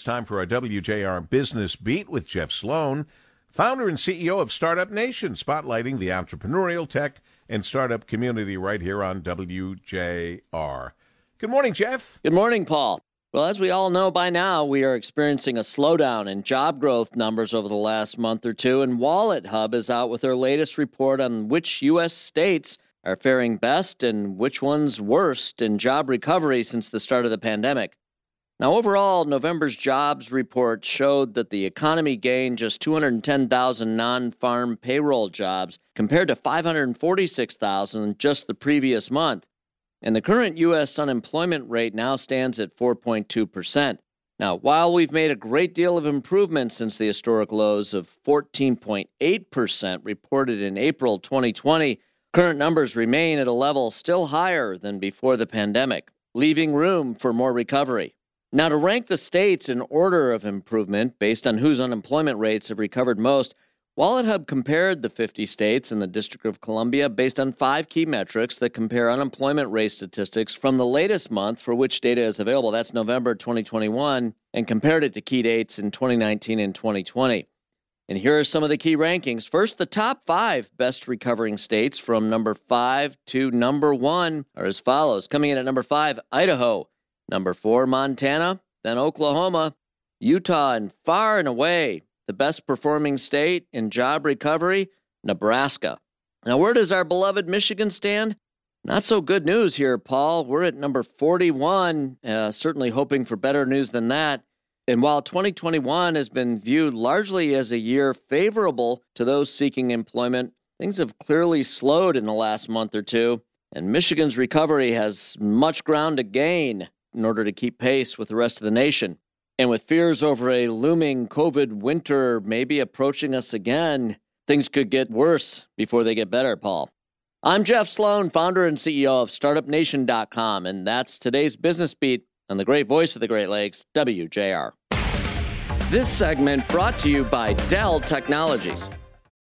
It's time for our WJR Business Beat with Jeff Sloan, founder and CEO of Startup Nation, spotlighting the entrepreneurial tech and startup community right here on WJR. Good morning, Jeff. Good morning, Paul. Well, as we all know by now, we are experiencing a slowdown in job growth numbers over the last month or two, and Wallet Hub is out with their latest report on which U.S. states are faring best and which ones worst in job recovery since the start of the pandemic. Now, overall, November's jobs report showed that the economy gained just 210,000 non farm payroll jobs compared to 546,000 just the previous month. And the current U.S. unemployment rate now stands at 4.2%. Now, while we've made a great deal of improvement since the historic lows of 14.8% reported in April 2020, current numbers remain at a level still higher than before the pandemic, leaving room for more recovery. Now, to rank the states in order of improvement based on whose unemployment rates have recovered most, Wallet Hub compared the 50 states and the District of Columbia based on five key metrics that compare unemployment rate statistics from the latest month for which data is available. That's November 2021, and compared it to key dates in 2019 and 2020. And here are some of the key rankings. First, the top five best recovering states from number five to number one are as follows. Coming in at number five, Idaho. Number four, Montana, then Oklahoma, Utah, and far and away the best performing state in job recovery, Nebraska. Now, where does our beloved Michigan stand? Not so good news here, Paul. We're at number 41, uh, certainly hoping for better news than that. And while 2021 has been viewed largely as a year favorable to those seeking employment, things have clearly slowed in the last month or two, and Michigan's recovery has much ground to gain in order to keep pace with the rest of the nation. And with fears over a looming COVID winter maybe approaching us again, things could get worse before they get better, Paul. I'm Jeff Sloan, founder and CEO of StartupNation.com, and that's today's business beat on the great voice of the Great Lakes, WJR. This segment brought to you by Dell Technologies.